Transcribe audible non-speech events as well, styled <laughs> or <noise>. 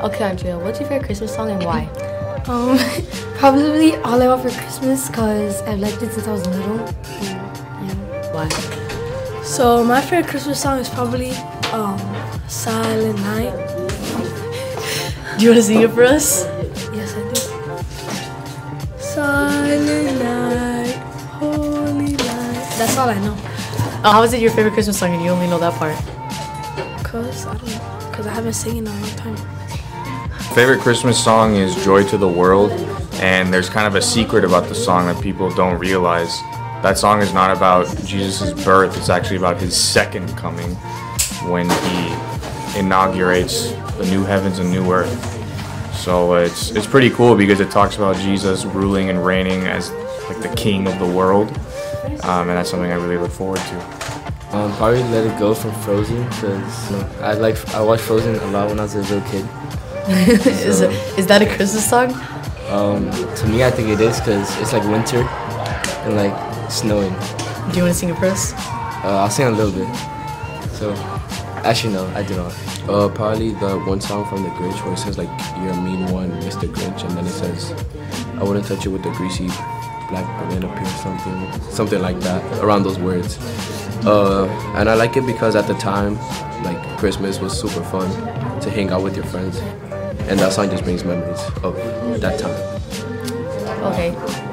Okay, Andrea, what's your favorite Christmas song and why? <laughs> Um, <laughs> probably All I Want for Christmas because I've liked it since I was little. And, yeah. Why? So my favorite Christmas song is probably um, Silent Night. Do you want to sing it for us? Yes, I do. Silent Night, Holy Night. That's all I know. Oh, how is it your favorite Christmas song and you only know that part? Cause I don't know. Cause I haven't sing in a long time. Favorite Christmas song is Joy to the World, and there's kind of a secret about the song that people don't realize. That song is not about Jesus' birth, it's actually about his second coming when he inaugurates the new heavens and new earth. So it's it's pretty cool because it talks about Jesus ruling and reigning as like the king of the world, um, and that's something I really look forward to. Um, probably Let It Go from Frozen because I like I watched Frozen a lot when I was a little kid. <laughs> is, it, is that a Christmas song? Um, to me, I think it is because it's like winter and like snowing. Do you want to sing it for us? Uh, I'll sing a little bit. So, actually, no, I do not. Uh, probably the one song from The Grinch where it says like "You're a mean one, Mr. Grinch," and then it says, "I wouldn't touch you with a greasy black banana peel," something, something like that. Around those words. Uh, and I like it because at the time, like Christmas was super fun to hang out with your friends, and that song just brings memories of that time. Okay.